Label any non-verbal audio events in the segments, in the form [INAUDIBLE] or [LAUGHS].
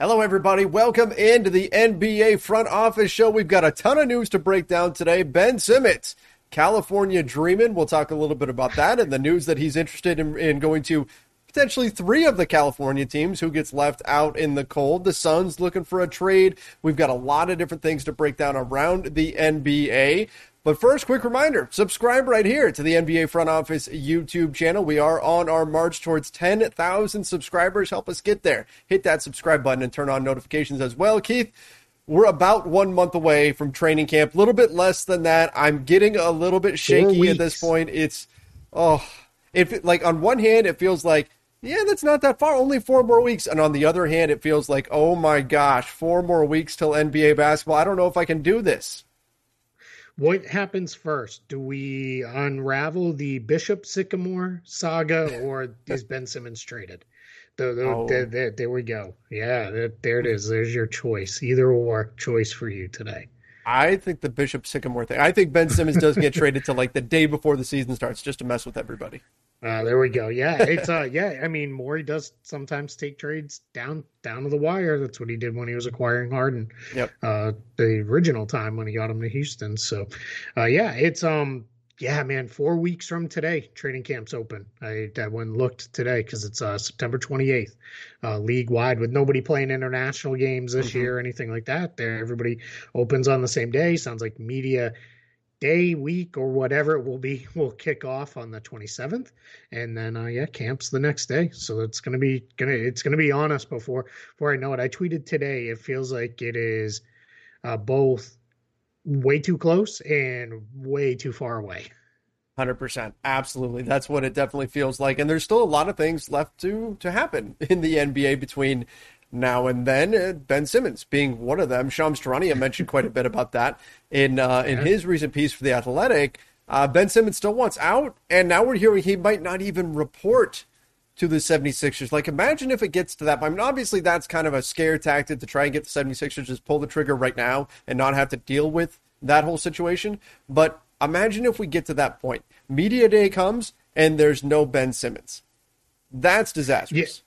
Hello, everybody. Welcome into the NBA front office show. We've got a ton of news to break down today. Ben Simmons, California Dreamin'. We'll talk a little bit about that and the news that he's interested in, in going to potentially three of the California teams who gets left out in the cold. The Suns looking for a trade. We've got a lot of different things to break down around the NBA. But first, quick reminder subscribe right here to the NBA Front Office YouTube channel. We are on our march towards 10,000 subscribers. Help us get there. Hit that subscribe button and turn on notifications as well. Keith, we're about one month away from training camp, a little bit less than that. I'm getting a little bit shaky at this point. It's, oh, if like on one hand, it feels like, yeah, that's not that far, only four more weeks. And on the other hand, it feels like, oh my gosh, four more weeks till NBA basketball. I don't know if I can do this. What happens first? Do we unravel the Bishop Sycamore saga, or [LAUGHS] is Ben Simmons traded? The, the, oh. the, the, there we go. Yeah, there it is. There's your choice. Either or choice for you today. I think the Bishop Sycamore thing. I think Ben Simmons does get traded to like the day before the season starts just to mess with everybody. Uh, there we go. Yeah, it's uh, [LAUGHS] yeah. I mean, Morey does sometimes take trades down down to the wire. That's what he did when he was acquiring Harden. Yep. Uh, the original time when he got him to Houston. So, uh, yeah, it's um, yeah, man. Four weeks from today, training camp's open. I I went and looked today because it's uh September twenty eighth, uh, league wide with nobody playing international games this mm-hmm. year or anything like that. There, everybody opens on the same day. Sounds like media day, week, or whatever it will be [LAUGHS] will kick off on the 27th, and then uh, yeah, camp's the next day. So it's gonna be gonna it's gonna be on us before before I know it. I tweeted today. It feels like it is uh, both way too close and way too far away. Hundred percent, absolutely. That's what it definitely feels like, and there's still a lot of things left to to happen in the NBA between now and then. Uh, ben Simmons being one of them. Shams Charania mentioned quite a bit about that in uh, in his recent piece for the Athletic. Uh, ben Simmons still wants out, and now we're hearing he might not even report to the 76ers. Like, imagine if it gets to that. I mean, obviously, that's kind of a scare tactic to try and get the 76ers just pull the trigger right now and not have to deal with that whole situation. But imagine if we get to that point. Media day comes and there's no Ben Simmons. That's disastrous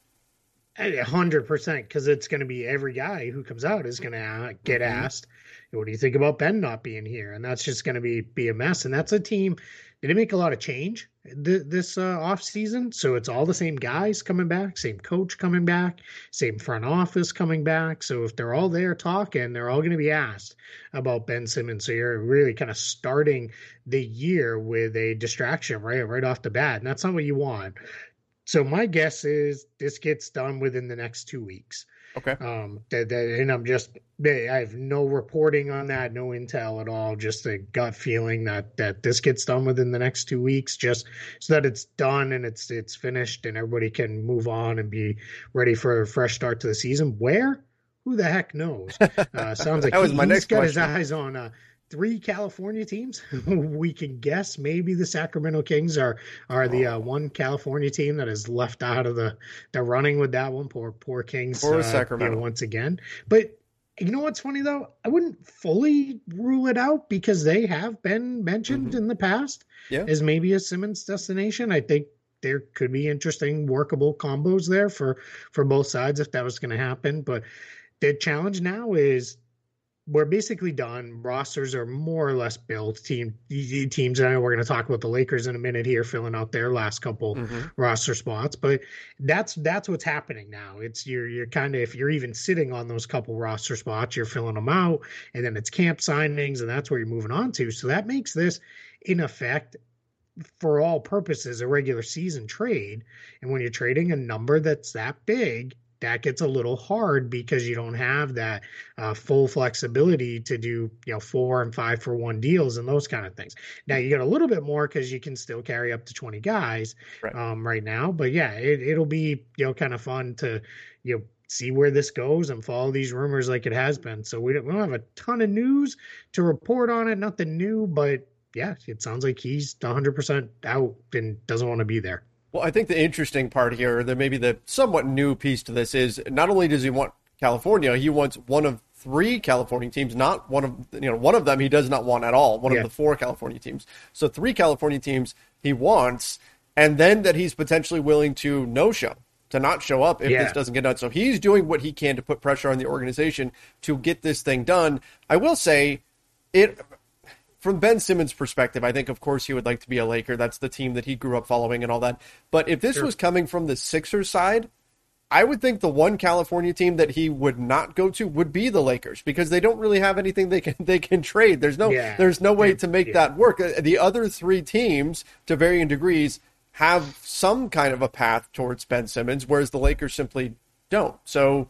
hundred percent, because it's going to be every guy who comes out is going to get mm-hmm. asked, "What do you think about Ben not being here?" And that's just going to be be a mess. And that's a team. They didn't make a lot of change th- this uh, off season, so it's all the same guys coming back, same coach coming back, same front office coming back. So if they're all there talking, they're all going to be asked about Ben Simmons. So you're really kind of starting the year with a distraction right right off the bat, and that's not what you want. So my guess is this gets done within the next two weeks. Okay. Um, that, that, and I'm just, I have no reporting on that, no intel at all. Just a gut feeling that that this gets done within the next two weeks, just so that it's done and it's it's finished, and everybody can move on and be ready for a fresh start to the season. Where? Who the heck knows? [LAUGHS] Uh, sounds like that was he, my next got question. his eyes on. Uh, three California teams. [LAUGHS] we can guess maybe the Sacramento Kings are are the uh, one California team that is left out of the the running with that one. Poor poor Kings. Poor uh, Sacramento once again. But you know what's funny though? I wouldn't fully rule it out because they have been mentioned mm-hmm. in the past yeah. as maybe a Simmons destination. I think there could be interesting workable combos there for for both sides if that was going to happen. But the challenge now is we're basically done. Rosters are more or less built. Team teams. I know we're going to talk about the Lakers in a minute here, filling out their last couple mm-hmm. roster spots. But that's that's what's happening now. It's you're you're kind of if you're even sitting on those couple roster spots, you're filling them out, and then it's camp signings, and that's where you're moving on to. So that makes this, in effect, for all purposes, a regular season trade. And when you're trading a number that's that big, that gets a little hard because you don't have that uh, full flexibility to do you know four and five for one deals and those kind of things. Now you get a little bit more because you can still carry up to twenty guys right, um, right now. But yeah, it, it'll be you know kind of fun to you know see where this goes and follow these rumors like it has been. So we don't, we don't have a ton of news to report on it. Nothing new, but yeah, it sounds like he's 100% out and doesn't want to be there. Well, I think the interesting part here, that maybe the somewhat new piece to this is not only does he want California, he wants one of three California teams, not one of you know one of them he does not want at all. One yeah. of the four California teams. So three California teams he wants, and then that he's potentially willing to no show to not show up if Yeah. this doesn't get done. So he's doing what he can to put pressure on the organization to get this thing done. I will say it from Ben Simmons' perspective, I think of course he would like to be a Laker. That's the team that he grew up following and all that. But if this Sure. was coming from the Sixers side, I would think the one California team that he would not go to would be the Lakers because they don't really have anything they can [LAUGHS] they can trade. There's no Yeah. there's no way to make Yeah. that work. Uh, The other three teams, to varying degrees, have some kind of a path towards Ben Simmons, whereas the Lakers simply don't. So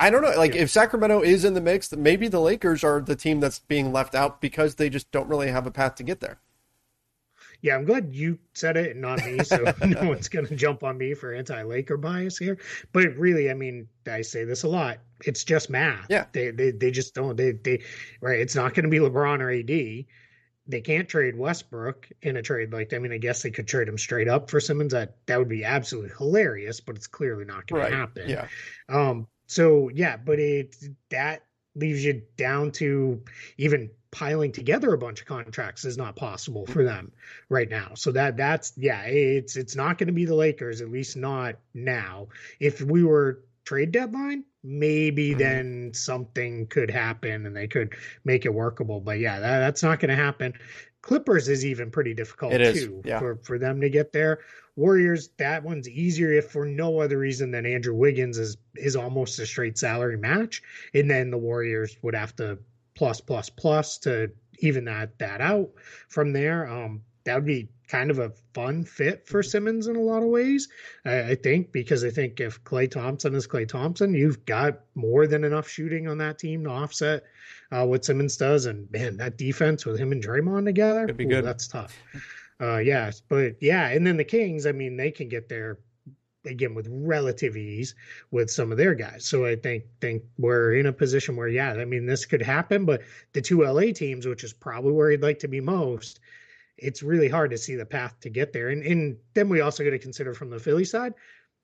I don't know. Like if Sacramento is in the mix, maybe the Lakers are the team that's being left out because they just don't really have a path to get there. Yeah, I'm glad you said it and not me, so [LAUGHS] no one's going to jump on me for anti-Laker bias here. But really, I mean, I say this a lot. It's just math. Yeah. they they, they just don't. They they right. It's not going to be LeBron or AD. They can't trade Westbrook in a trade like. I mean, I guess they could trade him straight up for Simmons. That that would be absolutely hilarious, but it's clearly not going Right. to happen. Yeah. Um, so yeah, but it that leaves you down to even piling together a bunch of contracts is not possible for them right now. So that that's yeah, it's it's not going to be the Lakers at least not now. If we were trade deadline, maybe Mhm. then something could happen and they could make it workable. But yeah, that, that's not going to happen. Clippers is even pretty difficult too yeah. for for them to get there. Warriors, that one's easier if for no other reason than Andrew Wiggins is is almost a straight salary match, and then the Warriors would have to plus plus plus to even that that out from there. Um, that would be kind of a fun fit for Simmons in a lot of ways, I, I think, because I think if Klay Thompson is Klay Thompson, you've got more than enough shooting on that team to offset uh, what Simmons does, and man, that defense with him and Draymond together, Could be ooh, good. That's tough. [LAUGHS] Uh, yeah, but yeah, and then the Kings, I mean, they can get there again with relative ease with some of their guys. So I think think we're in a position where yeah, I mean this could happen, but the two LA teams, which is probably where he'd like to be most, it's really hard to see the path to get there. And and then we also got to consider from the Philly side,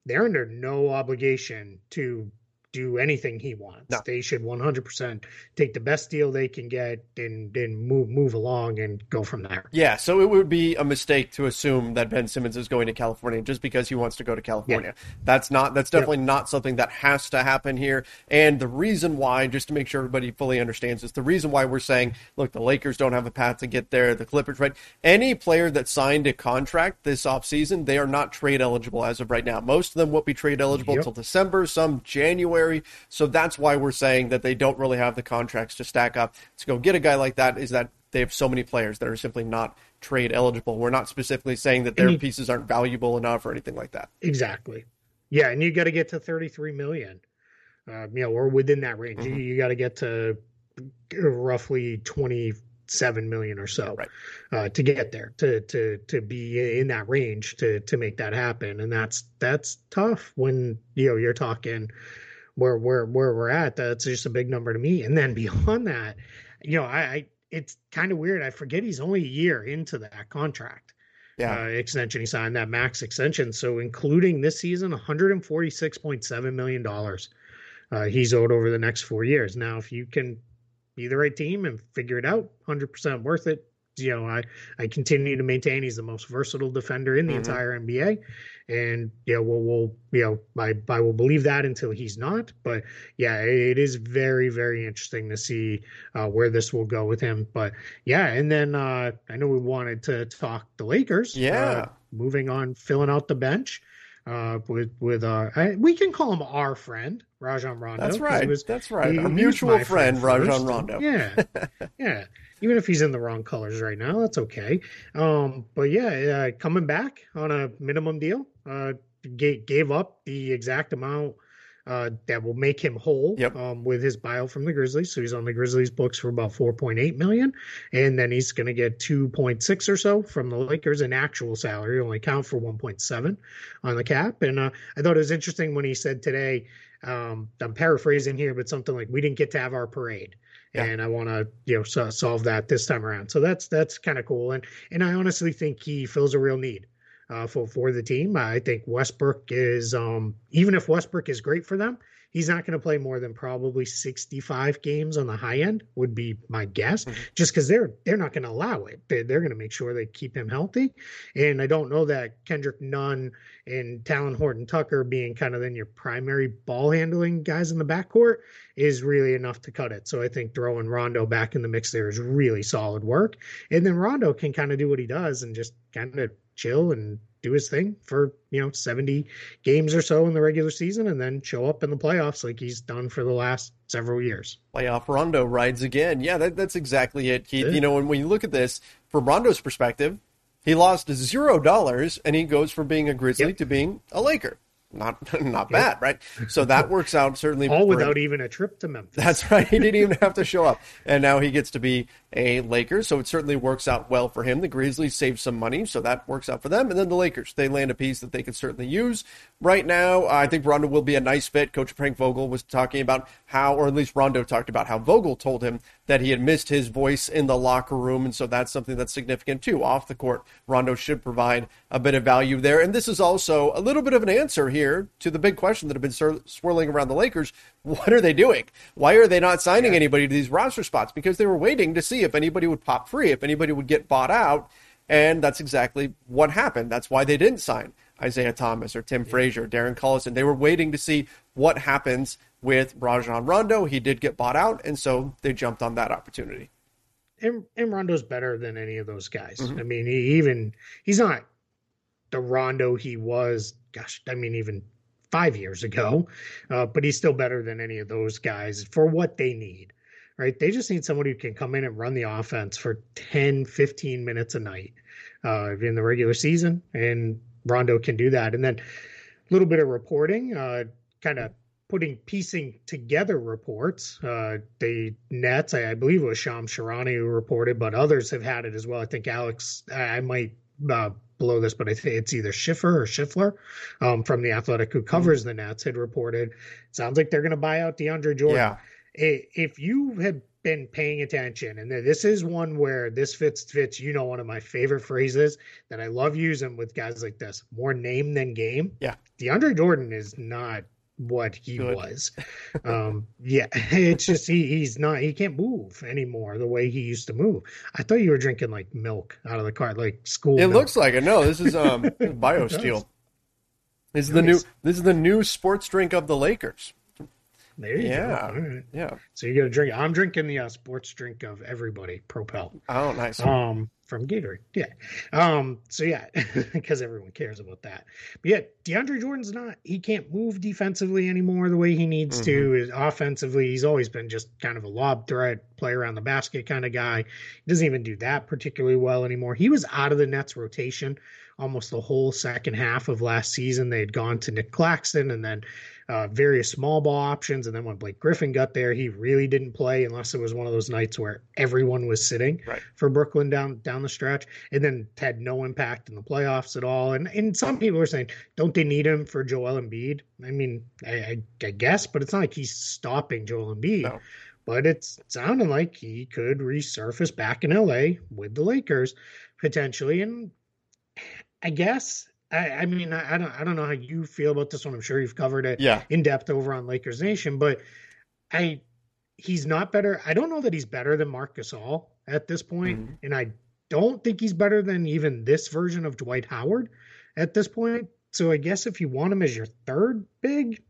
they're under no obligation to do anything he wants. No. They should 100% take the best deal they can get and and move move along and go from there. Yeah, so it would be a mistake to assume that Ben Simmons is going to California just because he wants to go to California. That's not that's definitely not something that has to happen here. And the reason why, just to make sure everybody fully understands this, the reason why we're saying, look, the Lakers don't have a path to get there, the Clippers, right? Any player that signed a contract this offseason, they are not trade eligible as of right now. Most of them won't be trade eligible Yep. until December, some January. So that's why we're saying that they don't really have the contracts to stack up to go get a guy like that. Is that they have so many players that are simply not trade eligible. We're not specifically saying that their you- pieces aren't valuable enough or anything like that. Exactly. Yeah, and you got to get to 33 million. Uh, you know, or within that range. You, Mhm. you got to get to roughly 27 million or so Right. uh, to get there to to to be in that range to to make that happen and that's that's tough when you know you're talking where where where we're at that's just a big number to me. And then beyond that you know i, I it's kind of weird. I forget he's only a year into that contract. Yeah. uh, extension he signed that max extension. So including this season 146.7 million dollars uh, he's owed over the next four years. Now if you can be the right team and figure it out 100% worth it you know i i continue to maintain he's the most versatile defender in the Mhm. entire nba and yeah we'll, we'll you know I, I will believe that until he's not but yeah it is very very interesting to see uh, where this will go with him but yeah and then uh i know we wanted to talk the lakers Yeah. uh, moving on filling out the bench uh with with uh I, we can call him our friend rajon rondo That's right. was- That's right. he- Our mutual friend, friend Rajon. Rondo. yeah [LAUGHS] yeah even if he's in the wrong colors right now that's okay um but yeah uh, coming back on a minimum deal uh gave, gave up the exact amount uh, that will make him whole Yep. um, with his buyout from the Grizzlies. So he's on the Grizzlies books for about 4.8 million, and then he's going to get 2.6 or so from the Lakers in actual salary. Only count for 1.7 on the cap. And uh, I thought it was interesting when he said today. Um, I'm paraphrasing here, but something like, "We didn't get to have our parade." Yeah. and I want to you know so, solve that this time around. So that's that's kind of cool, and and I honestly think he fills a real need uh, for for the team. I think Westbrook is um, even if Westbrook is great for them, he's not going to play more than probably 65 games on the high end would be my guess mm-hmm. just because they're they're not going to allow it. They're, they're going to make sure they keep him healthy. And i don't know that kendrick nunn and talen horton tucker being kind of then your primary ball handling guys in the backcourt is really enough to cut it. So i think throwing rondo back in the mix there is really solid work. And then rondo can kind of do what he does and just kind of chill and do his thing for you know 70 games or so in the regular season and then show up in the playoffs like he's done for the last several years playoff rondo rides again yeah that, that's exactly it Keith. you know when, when you look at this from rondo's perspective he lost zero dollars and he goes from being a grizzly yep. to being a laker not [LAUGHS] not bad, right? So that works out certainly. All without even a trip to Memphis. That's right. He didn't even have to [LAUGHS] show up, and now he gets to be a Laker. So it certainly works out well for him. The Grizzlies save some money, so that works out for them. And then the Lakers, they land a piece that they could certainly use. Right now, uh, I think Rondo will be a nice fit. Coach Frank Vogel was talking about how, or at least Rondo talked about how Vogel told him that he had missed his voice in the locker room, and so that's something that's significant too. Off the court, Rondo should provide a bit of value there. And this is also a little bit of an answer here to the big question that have been swirling around the Lakers. [LAUGHS] What are they doing? Why are they not signing yeah. anybody to these roster spots? Because they were waiting to see if anybody would pop free, if anybody would get bought out. And that's exactly what happened. That's why they didn't sign Isaiah Thomas or Tim Frazier, Darren Collison. They were waiting to see what happens with Rajon Rondo. He did get bought out, and so they jumped on that opportunity. And, and Rondo's better than any of those guys. Mm-hmm. I mean, he even he's not the Rondo he was. Gosh, I mean, even five years ago, uh, but he's still better than any of those guys for what they need, right? They just need somebody who can come in and run the offense for 10, 15 minutes a night uh, in the regular season. And Rondo can do that. And then a little bit of reporting, uh, kind of putting piecing together reports. Uh, the Nets, I, I, believe it was Shams Charania who reported, but others have had it as well. I think Alex, I, I might uh, below this, but I think it's either Schiffer or Schiffler um, from the Athletic who covers mm-hmm. the Nets had reported. Sounds like they're going to buy out DeAndre Jordan. Yeah. If you had been paying attention, and this is one where this fits fits, you know, one of my favorite phrases that I love using with guys like this: more name than game. Yeah, DeAndre Jordan is not what he Good. was. Um, yeah, [LAUGHS] it's just he, he's not he can't move anymore the way he used to move. I thought you were drinking like milk out of the cart, like school. It milk. looks like it. No, this is um [LAUGHS] BioSteel. This is nice. the new this is the new sports drink of the Lakers. There you yeah. go. Right. Yeah. So you got to drink. I'm drinking the uh, sports drink of everybody, Propel. Oh, nice. Um, from Gatorade. Yeah. Um, so yeah, [LAUGHS] because everyone cares about that. But yeah, DeAndre Jordan's not, he can't move defensively anymore the way he needs mm-hmm. to. Offensively, he's always been just kind of a lob threat, play around the basket kind of guy. He doesn't even do that particularly well anymore. He was out of the Nets rotation almost the whole second half of last season. They had gone to Nic Claxton and then uh, various small ball options. And then when Blake Griffin got there, he really didn't play unless it was one of those nights where everyone was sitting right. for Brooklyn down down the stretch, and then had no impact in the playoffs at all. And and some people are saying, don't they need him for Joel Embiid? I mean, I, I, I guess, but it's not like he's stopping Joel Embiid. No. But it's sounding like he could resurface back in LA with the Lakers potentially. And I guess I, I mean, I, I, don't, I don't know how you feel about this one. I'm sure you've covered it yeah. in depth over on Lakers Nation, but I, he's not better. I don't know that he's better than Marc Gasol at this point, mm-hmm. and I don't think he's better than even this version of Dwight Howard at this point. So I guess if you want him as your third big,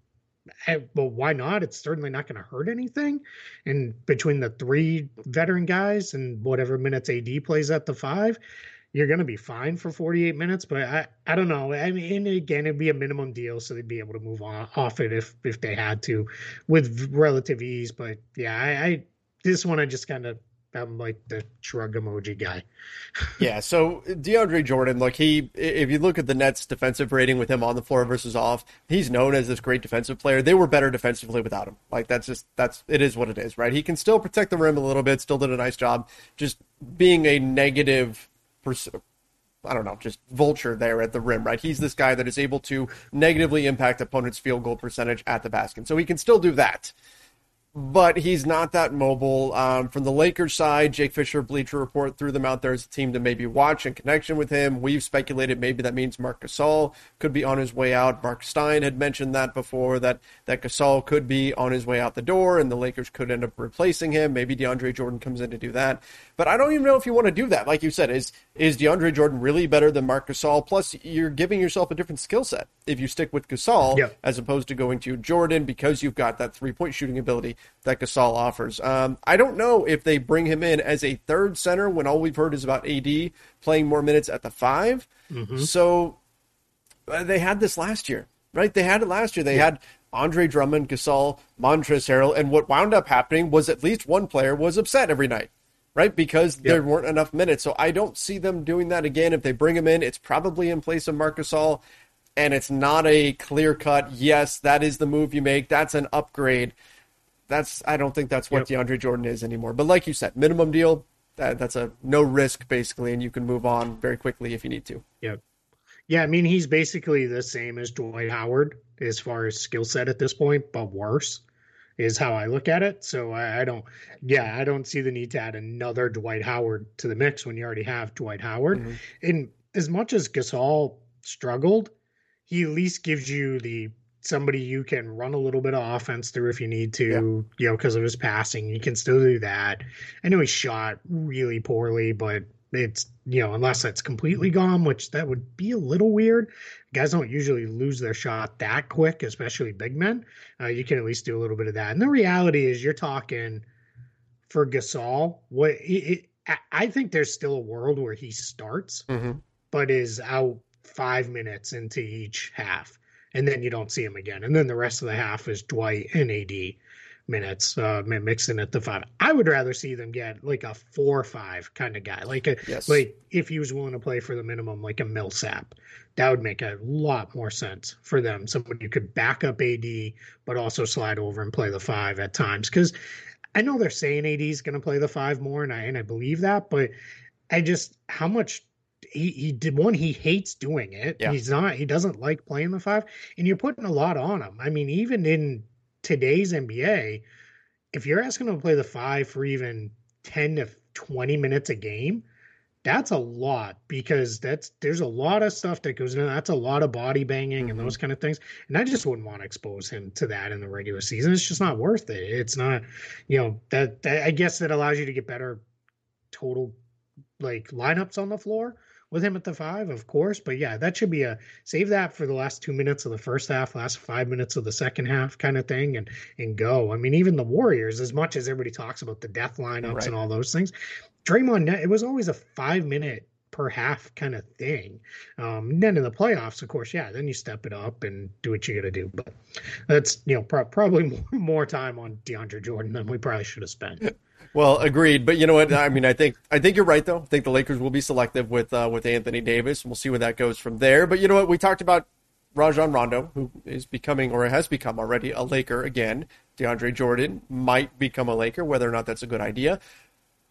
well, why not? It's certainly not going to hurt anything. And between the three veteran guys and whatever minutes AD plays at the five, you're going to be fine for 48 minutes. But I, I don't know. I mean, again, it'd be a minimum deal, so they'd be able to move on off it if if they had to, with relative ease. But yeah, I, I this one I just kind of I'm like the shrug emoji guy. [LAUGHS] yeah, so DeAndre Jordan, look, he if you look at the Nets defensive rating with him on the floor versus off, he's known as this great defensive player. They were better defensively without him. Like that's just that's it is what it is, right? He can still protect the rim a little bit, still did a nice job just being a negative I don't know, just vulture there at the rim, right? He's this guy that is able to negatively impact opponents' field goal percentage at the basket. So he can still do that. but he's not that mobile. Um, from the Lakers side, Jake Fisher, Bleacher Report, threw them out there as a team to maybe watch in connection with him. We've speculated maybe that means Marc Gasol could be on his way out. Marc Stein had mentioned that before, that, that Gasol could be on his way out the door, and the Lakers could end up replacing him. Maybe DeAndre Jordan comes in to do that. But I don't even know if you want to do that. Like you said, is is DeAndre Jordan really better than Marc Gasol? Plus, you're giving yourself a different skill set if you stick with Gasol yep. as opposed to going to Jordan because you've got that three point shooting ability that Gasol offers. Um, I don't know if they bring him in as a third center when all we've heard is about AD playing more minutes at the 5 mm-hmm. So uh, they had this last year, right? They had it last year. They yeah. had Andre Drummond, Gasol, Montrezl Harrell, and what wound up happening was at least one player was upset every night right? Because yep. there weren't enough minutes. So I don't see them doing that again. If they bring him in, it's probably in place of Marc Gasol, and it's not a clear cut, yes, that is the move you make. That's an upgrade. That's I don't think that's what yep. DeAndre Jordan is anymore. But like you said, minimum deal, that, that's a no risk basically, and you can move on very quickly if you need to. Yep. Yeah, I mean he's basically the same as Dwight Howard as far as skill set at this point, but worse is how I look at it. So I, I, don't, yeah, I don't see the need to add another Dwight Howard to the mix when you already have Dwight Howard. Mm-hmm. And as much as Gasol struggled, he at least gives you the somebody you can run a little bit of offense through if you need to, yeah. you know, because of his passing. You can still do that. I know he shot really poorly, but it's you know unless that's completely gone which that would be a little weird. Guys don't usually lose their shot that quick especially big men. Uh, you can at least do a little bit of that. And the reality is you're talking for gasol what it, it, i think there's still a world where he starts mm-hmm. but is out five minutes into each half and then you don't see him again. And then the rest of the half is dwight and ad minutes, uh, mixing it to five. I would rather see them get like a four or five kind of guy, like a yes. like if he was willing to play for the minimum, like a Millsap. That would make a lot more sense for them. Somebody you could back up AD, but also slide over and play the five at times. Because I know they're saying AD is going to play the five more, and I and I believe that, but I just how much he, he did one he hates doing it yeah. he's not he doesn't like playing the five and you're putting a lot on him i mean even in today's NBA, if you're asking them to play the five for even 10 to 20 minutes a game, that's a lot because that's there's a lot of stuff that goes in. That's a lot of body banging mm-hmm. and those kind of things. And I just wouldn't want to expose him to that in the regular season. It's just not worth it. It's not, you know, that, that I guess that allows you to get better total like lineups on the floor with him at the five, of course. But yeah, that should be a save that for the last two minutes of the first half, last five minutes of the second half kind of thing and and go. I mean, even the Warriors, as much as everybody talks about the death lineups right. and all those things, Draymond, it was always a five minute per half kind of thing. Um, then in the playoffs, of course, yeah, then you step it up and do what you got to do. But that's you know pro- probably more, [LAUGHS] more time on DeAndre Jordan than we probably should have spent. Well, agreed. But you know what? I mean, I think I think you're right though. I think the Lakers will be selective with uh, with Anthony Davis. We'll see where that goes from there. But you know what? We talked about Rajon Rondo, who is becoming or has become already a Laker again. DeAndre Jordan might become a Laker, whether or not that's a good idea.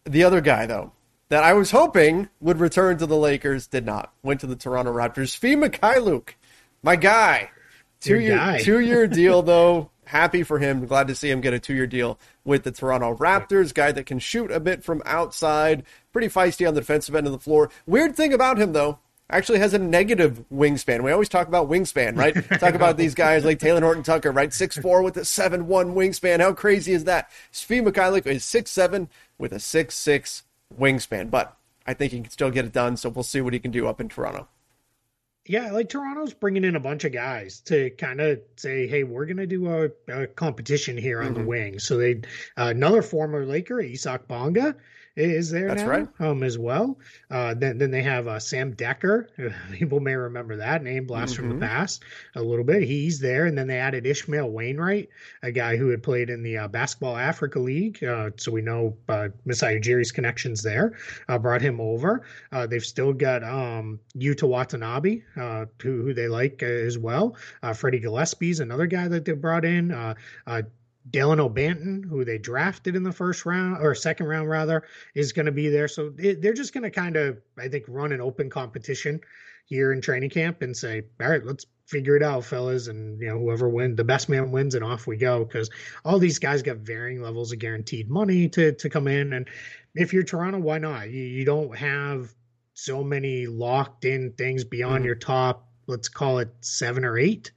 The other guy, though, that I was hoping would return to the Lakers did not. Went to the Toronto Raptors. Svi Mykhailiuk, my guy. Two Your year guy. two year deal though [LAUGHS] happy for him. Glad to see him get a two year deal with the Toronto Raptors. Guy that can shoot a bit from outside. Pretty feisty on the defensive end of the floor. Weird thing about him, though, actually has a negative wingspan. We always talk about wingspan, right? [LAUGHS] talk about these guys like Taylor Horton Tucker, right? Six four with a seven one wingspan. How crazy is that? Svi Mykhailiuk is six seven with a six six wingspan, but I think he can still get it done. So we'll see what he can do up in Toronto yeah, like Toronto's bringing in a bunch of guys to kind of say, "Hey, we're going to do a, a, competition here on mm-hmm. the wing." So they uh, another former Laker, Isaac Bonga, is there That's now, right. um, as well. Uh, then then they have uh, Sam Dekker. [LAUGHS] People may remember that name, blast mm-hmm. from the mm-hmm. past a little bit. He's there, and then they added Ishmael Wainright, a guy who had played in the uh, Basketball Africa League, uh, so we know uh, Masai Ujiri's connections there. Uh, brought him over. Uh, they've still got um, Yuta Watanabe, who, who they like as well. Freddie Gillespie's another guy that they brought in. Dalano Banton, who they drafted in the first round or second round rather, is going to be there. So it, they're just going to kind of, I think, run an open competition here in training camp and say, all right, let's figure it out, fellas, and you know whoever wins, the best man wins, and off we go. Because all these guys got varying levels of guaranteed money to to come in, and if you're Toronto, why not? You, you don't have so many locked in things beyond mm-hmm. your top, let's call it seven or eight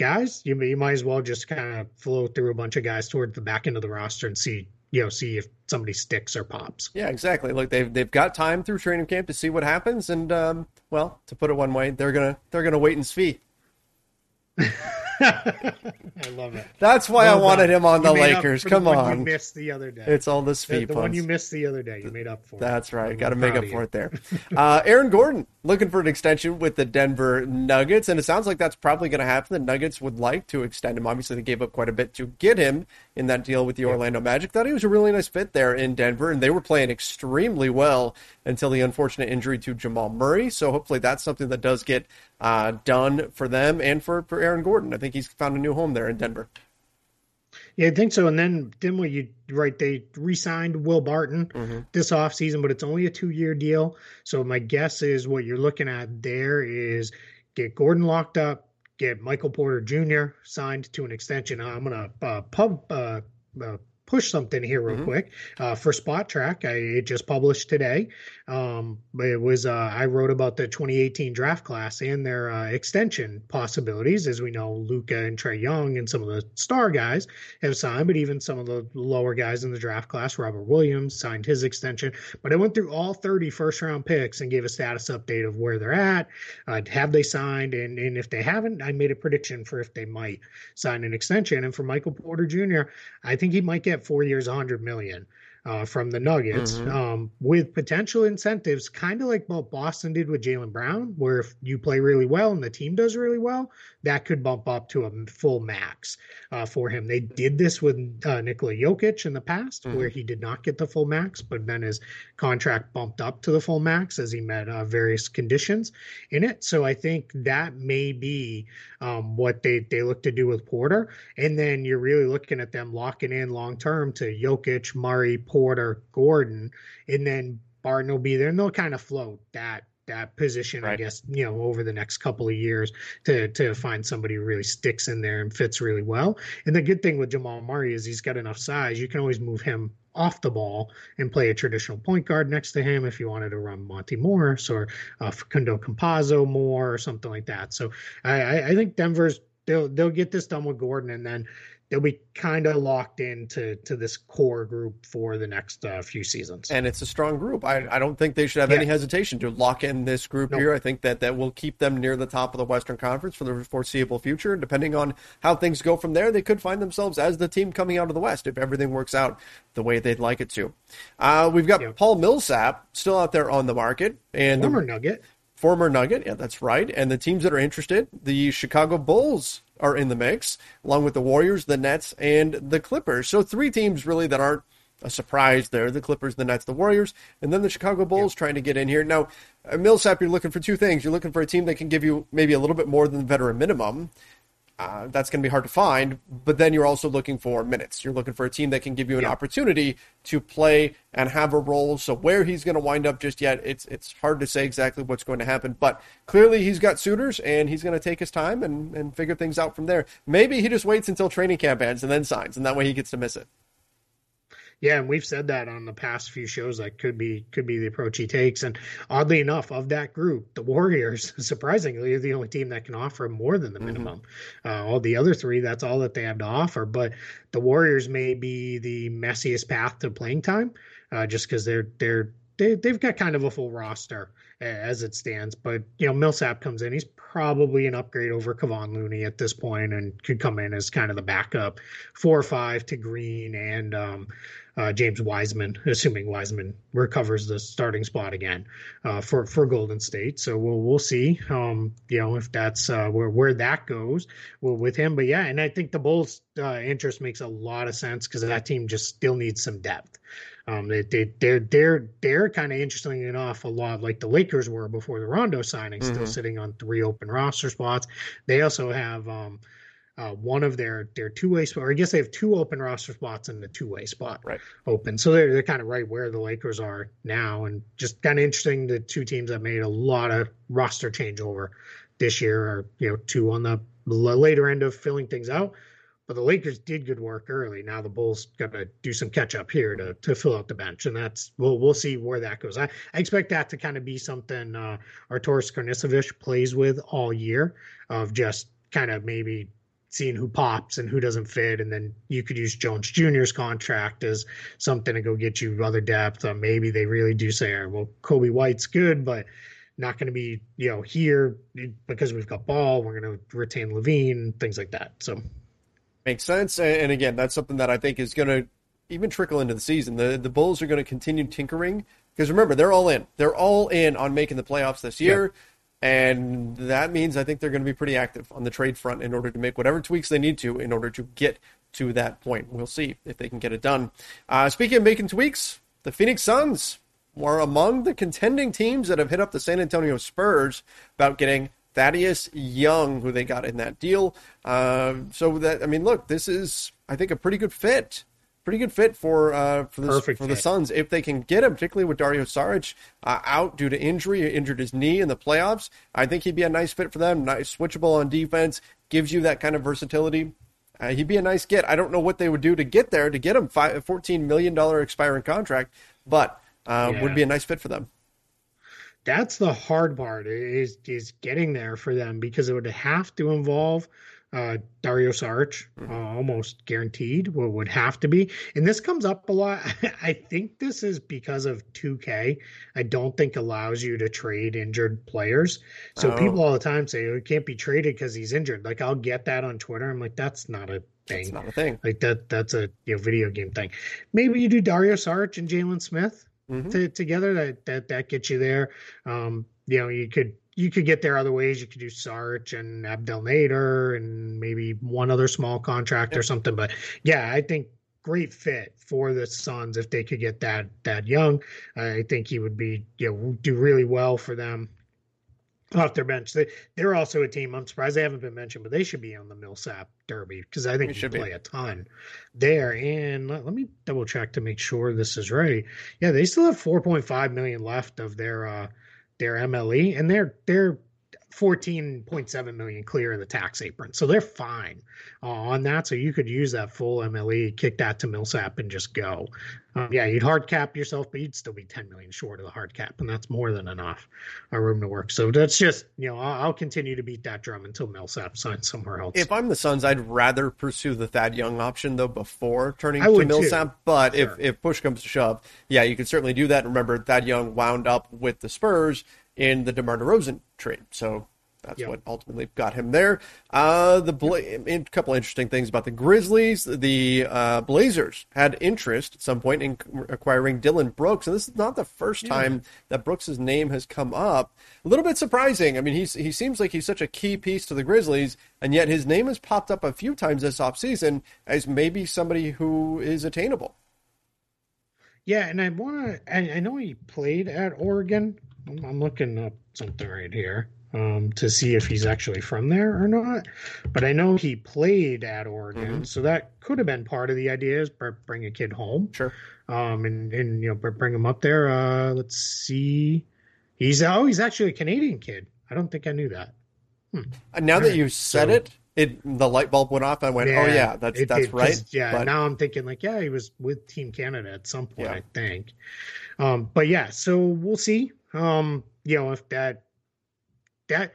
guys. You you might as well just kind of flow through a bunch of guys toward the back end of the roster and see you know see if somebody sticks or pops. Yeah, exactly. Like they've they've got time through training camp to see what happens, and um, well, to put it one way, they're gonna they're gonna wait and see. [LAUGHS] I love it. That's why well I wanted him on the Lakers. Come the on, you missed the other day. It's all this the, the one you missed the other day. You made up for. That's right. Got to make up for it there. Uh, Aaron Gordon looking for an extension with the Denver Nuggets, and it sounds like that's probably going to happen. The Nuggets would like to extend him. Obviously, they gave up quite a bit to get him in that deal with the Orlando Magic. Thought he was a really nice fit there in Denver, and they were playing extremely well until the unfortunate injury to Jamal Murray. So hopefully, that's something that does get uh, done for them and for for Aaron Gordon. I think he's found a new home there in Denver. Yeah, I think so. And then what you right, they re-signed Will Barton mm-hmm. this offseason, but it's only a two-year deal. So my guess is what you're looking at there is get Gordon locked up, get Michael Porter Jr. signed to an extension. I'm gonna uh, pub uh, uh, push something here real mm-hmm. quick uh, for Track. I it just published today. Um, it was uh, I wrote about the 2018 draft class and their uh, extension possibilities. As we know, Luka and Trae Young and some of the star guys have signed, but even some of the lower guys in the draft class, Robert Williams signed his extension. But I went through all 30 first round picks and gave a status update of where they're at. Uh, have they signed? And, and if they haven't, I made a prediction for if they might sign an extension. And for Michael Porter Jr., I think he might get four years, 100 million uh, from the Nuggets mm-hmm. um, with potential incentives, kind of like what Boston did with Jaylen Brown, where if you play really well and the team does really well, that could bump up to a full max uh, for him. They did this with uh, Nikola Jokic in the past, mm-hmm. where he did not get the full max, but then his contract bumped up to the full max as he met uh, various conditions in it. So I think that may be um, what they, they look to do with Porter. And then you're really looking at them locking in long term to Jokic, Murray, Porter, Gordon, and then Barton will be there, and they'll kind of float that that position, right. I guess, you know, over the next couple of years to to find somebody who really sticks in there and fits really well. And the good thing with Jamal Murray is he's got enough size. You can always move him off the ball and play a traditional point guard next to him if you wanted to run Monte Morris or uh, Facundo Campazzo more or something like that. So I, I think Denver's they'll they'll get this done with Gordon and then they'll be kind of locked into to this core group for the next uh, few seasons. And it's a strong group. I, I don't think they should have yeah. any hesitation to lock in this group nope. here. I think that that will keep them near the top of the Western Conference for the foreseeable future. Depending on how things go from there, they could find themselves as the team coming out of the West if everything works out the way they'd like it to. Uh, we've got yeah. Paul Millsap still out there on the market, and former the, Nugget. Former Nugget, yeah, that's right. And the teams that are interested, the Chicago Bulls are in the mix, along with the Warriors, the Nets, and the Clippers. So three teams really that aren't a surprise there. The Clippers, the Nets, the Warriors, and then the Chicago Bulls yeah. trying to get in here. Now, uh, Millsap, you're looking for two things. You're looking for a team that can give you maybe a little bit more than the veteran minimum, uh, that's going to be hard to find. But then you're also looking for minutes. You're looking for a team that can give you an yeah. opportunity to play and have a role. So where he's going to wind up just yet, it's it's hard to say exactly what's going to happen. But clearly he's got suitors and he's going to take his time and, and figure things out from there. Maybe he just waits until training camp ends and then signs, and that way he gets to miss it. Yeah, and we've said that on the past few shows that could be could be the approach he takes. And oddly enough, of that group, the Warriors [LAUGHS] surprisingly are the only team that can offer more than the mm-hmm. minimum. Mm-hmm. Uh, all the other three, that's all that they have to offer. But the Warriors may be the messiest path to playing time, uh, just because they're they're they, they've got kind of a full roster as it stands. But you know, Millsap comes in; he's probably an upgrade over Kevon Looney at this point, and could come in as kind of the backup four or five to Green and um, uh, James Wiseman, assuming Wiseman recovers the starting spot again uh, for for Golden State. So we'll we'll see, um, you know, if that's uh, where where that goes with him. But yeah, and I think the Bulls' uh, interest makes a lot of sense because that team just still needs some depth. Um, they, they they're they're they're kind of interesting enough a lot like the Lakers were before the Rondo signing, mm-hmm. still sitting on three open roster spots. They also have. Um, uh, one of their their two way spot, or I guess they have two open roster spots and the two way spot right. open. So they're they're kind of right where the Lakers are now, and just kind of interesting. The two teams that made a lot of roster changeover this year are you know two on the later end of filling things out. But the Lakers did good work early. Now the Bulls got to do some catch up here to to fill out the bench, and that's we'll we'll see where that goes. I, I expect that to kind of be something uh, Arturas Karnisovas plays with all year of just kind of maybe seeing who pops and who doesn't fit, and then you could use Jones Jr.'s contract as something to go get you other depth. Or maybe they really do say, well, Coby White's good, but not going to be you know here because we've got ball. We're going to retain LaVine, things like that. So makes sense. And again, that's something that I think is going to even trickle into the season. The the Bulls are going to continue tinkering because remember they're all in. They're all in on making the playoffs this year. Yep. And that means I think they're going to be pretty active on the trade front in order to make whatever tweaks they need to in order to get to that point. We'll see if they can get it done. Uh, speaking of making tweaks, the Phoenix Suns were among the contending teams that have hit up the San Antonio Spurs about getting Thaddeus Young, who they got in that deal. Uh, so that I mean, look, this is I think a pretty good fit, pretty good fit for uh, for the for the Suns if they can get him, particularly with Dario Saric uh, out due to injury, he injured his knee in the playoffs. I think he'd be a nice fit for them. Nice switchable on defense, gives you that kind of versatility. Uh, he'd be a nice get. I don't know what they would do to get there to get him five, $14 million expiring contract, but uh, yeah. would be a nice fit for them. That's the hard part is is getting there for them because it would have to involve uh, Dario Saric, mm-hmm. uh, almost guaranteed, what would have to be. And this comes up a lot. [LAUGHS] I think this is because of 2K. I don't think allows you to trade injured players. So oh. people all the time say oh, he can't be traded because he's injured. Like I'll get that on Twitter. I'm like, that's not a thing. That's not a thing. Like that. That's a you know, video game thing. Maybe you do Dario Saric and Jalen Smith mm-hmm. to, together. That that that gets you there. Um, you know, you could you could get there other ways. You could do Sarch and Abdel Nader and maybe one other small contract or something. But yeah, I think great fit for the Suns if they could get that that young. I think he would be you know do really well for them off their bench. They they're also a team. I'm surprised they haven't been mentioned, but they should be on the Millsap Derby because I think they should play be. a ton there. And let, let, me double check to make sure this is right. Yeah, they still have 4.5 million left of their uh their MLE, and they're they're 14.7 million clear of the tax apron. So they're fine uh, on that. So you could use that full MLE, kick that to Millsap, and just go. Um, yeah, you'd hard cap yourself, but you'd still be 10 million short of the hard cap, and that's more than enough uh, room to work. So that's just, you know, I'll, I'll, continue to beat that drum until Millsap signs somewhere else. If I'm the Suns, I'd rather pursue the Thad Young option though before turning to Millsap. Too. But sure. if if push comes to shove, yeah, you can certainly do that. Remember, Thad Young wound up with the Spurs in the DeMar DeRozan trade. So that's yep. what ultimately got him there. Uh, the Bla- a couple interesting things about the Grizzlies. The uh, Blazers had interest at some point in acquiring Dillon Brooks, and this is not the first yeah. time that Brooks's name has come up. A little bit surprising. I mean, he's he seems like he's such a key piece to the Grizzlies, and yet his name has popped up a few times this offseason as maybe somebody who is attainable. Yeah, and I want to. I, I know he played at Oregon. I'm, looking up something right here um, to see if he's actually from there or not. But I know he played at Oregon, mm-hmm. so that could have been part of the idea is bring a kid home. Sure. Um, and and you know bring him up there. Uh, let's see. He's oh he's actually a Canadian kid. I don't think I knew that. Hmm. Now All that right. you said so, it, it the light bulb went off. I went, yeah, oh yeah, that's it, that's it, right. Yeah. But... Now I'm thinking like, yeah, he was with Team Canada at some point, yeah. I think. Um, but yeah, so we'll see. Um, you know if that that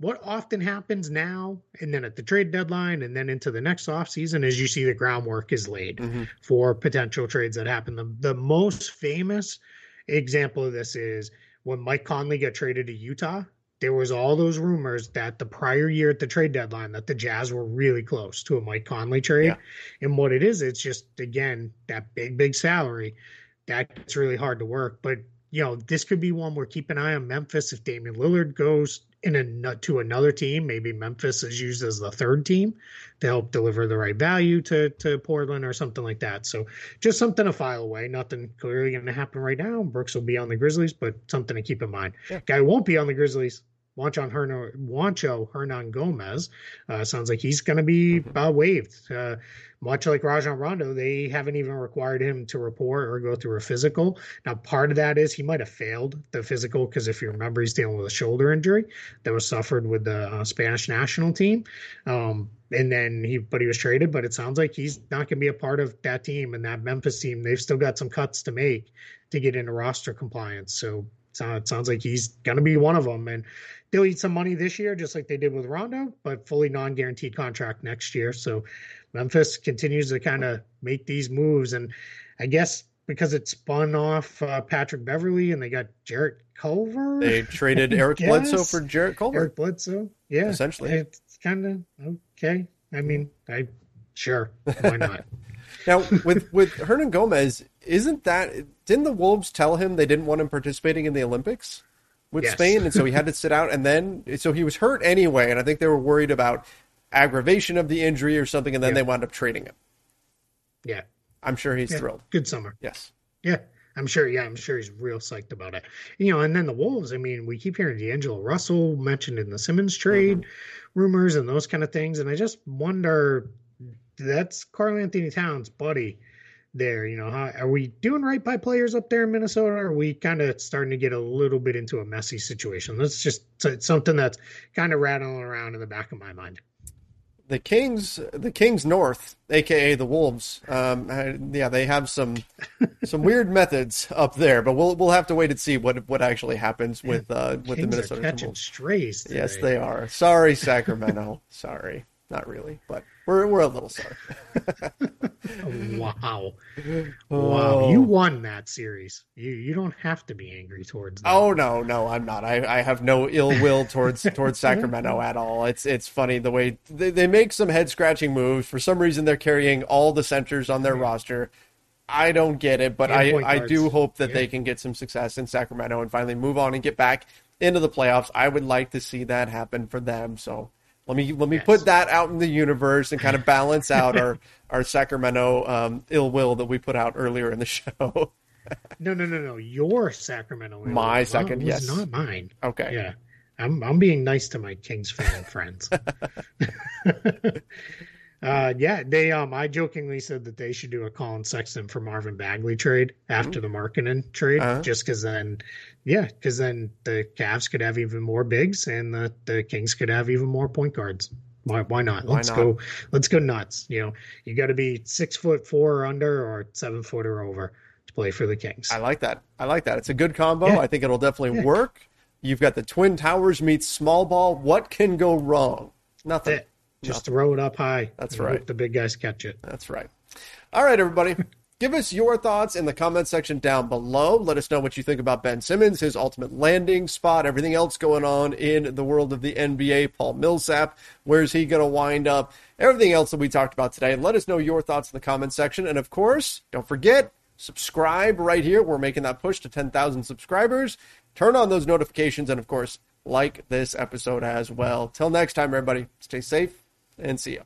what often happens now and then at the trade deadline and then into the next off season is you see the groundwork is laid mm-hmm. for potential trades that happen. The, the most famous example of this is when Mike Conley got traded to Utah. There was all those rumors that the prior year at the trade deadline that the Jazz were really close to a Mike Conley trade. Yeah. And what it is, it's just again that big, big salary that's really hard to work. But you know, this could be one where keep an eye on Memphis if Damian Lillard goes in a to another team. Maybe Memphis is used as the third team to help deliver the right value to to Portland or something like that. So just something to file away. Nothing clearly going to happen right now. Brooks will be on the Grizzlies, but something to keep in mind. Yeah. Guy won't be on the Grizzlies. Juancho, Hernan, Juancho Hernangomez uh, sounds like he's going to be mm-hmm. uh, waived. Uh, much like Rajon Rondo, they haven't even required him to report or go through a physical. Now, part of that is he might have failed the physical because if you remember, he's dealing with a shoulder injury that was suffered with the uh, Spanish national team. Um, and then he, but he was traded. But it sounds like he's not going to be a part of that team and that Memphis team. They've still got some cuts to make to get into roster compliance. So it sounds like he's going to be one of them. And they'll eat some money this year, just like they did with Rondo, but fully non guaranteed contract next year. So Memphis continues to kind of make these moves. And I guess because it spun off uh, Patrick Beverley and they got Jarrett Culver. They traded Eric Bledsoe for Jarrett Culver. Eric Bledsoe, yeah, essentially. It's kind of okay. I mean, I sure why not. [LAUGHS] now with with Hernangomez, isn't that didn't the Wolves tell him they didn't want him participating in the Olympics with yes. Spain, and so he had to sit out, and then so he was hurt anyway, and I think they were worried about aggravation of the injury or something, and then yeah. they wound up trading him. Yeah. I'm sure he's yeah. thrilled. Good summer. Yes. Yeah. I'm sure. Yeah, I'm sure he's real psyched about it. You know, and then the Wolves. I mean, we keep hearing D'Angelo Russell mentioned in the Simmons trade mm-hmm. rumors and those kind of things, and I just wonder. That's Karl-Anthony Towns, buddy. There, you know, how, are we doing right by players up there in Minnesota? Are we kind of starting to get a little bit into a messy situation? That's just something that's kind of rattling around in the back of my mind the Kings, the Kings North, aka the Wolves, um, yeah, they have some some [LAUGHS] weird methods up there, but we'll we'll have to wait and see what what actually happens with uh, with Kings the Minnesota are catching strays. Today. Yes, they are. Sorry, Sacramento. [LAUGHS] Sorry, not really, but we're we're a little sorry. [LAUGHS] wow, oh. wow! You oh. won that series. You you don't have to be angry towards. Them. Oh no, no, I'm not. I, I have no ill will towards [LAUGHS] towards Sacramento at all. It's it's funny the way they, they make some head scratching moves. For some reason, they're carrying all the centers on their yeah. roster. I don't get it, but I, I do hope that yeah. they can get some success in Sacramento and finally move on and get back into the playoffs. I would like to see that happen for them. So let me let me yes. put that out in the universe and kind of balance out our [LAUGHS] our Sacramento um, ill will that we put out earlier in the show. no, no, no, no. Your Sacramento. My will. second, well, yes, not mine. Okay. Yeah, I'm I'm being nice to my Kings fan friends. [LAUGHS] [LAUGHS] Uh, yeah, they um, I jokingly said that they should do a Collin Sexton for Marvin Bagley trade after the Markkanen trade, uh-huh. just because then, yeah, because then the Cavs could have even more bigs and the, the Kings could have even more point guards. Why, why not? Let's not? go. Let's go nuts. You know, you got to be six foot four or under or seven foot or over to play for the Kings. I like that. I like that. It's a good combo. Yeah. I think it'll definitely yeah. work. You've got the Twin Towers meets small ball. What can go wrong? Nothing. Just throw it up high. That's right. the big guys catch it. That's right. All right, everybody. [LAUGHS] Give us your thoughts in the comment section down below. Let us know what you think about Ben Simmons, his ultimate landing spot, everything else going on in the world of the NBA. Paul Millsap, where's he going to wind up? Everything else that we talked about today. Let us know your thoughts in the comment section. And of course, don't forget, subscribe right here. We're making that push to 10,000 subscribers. Turn on those notifications. And of course, like this episode as well. Till next time, everybody, stay safe and see you.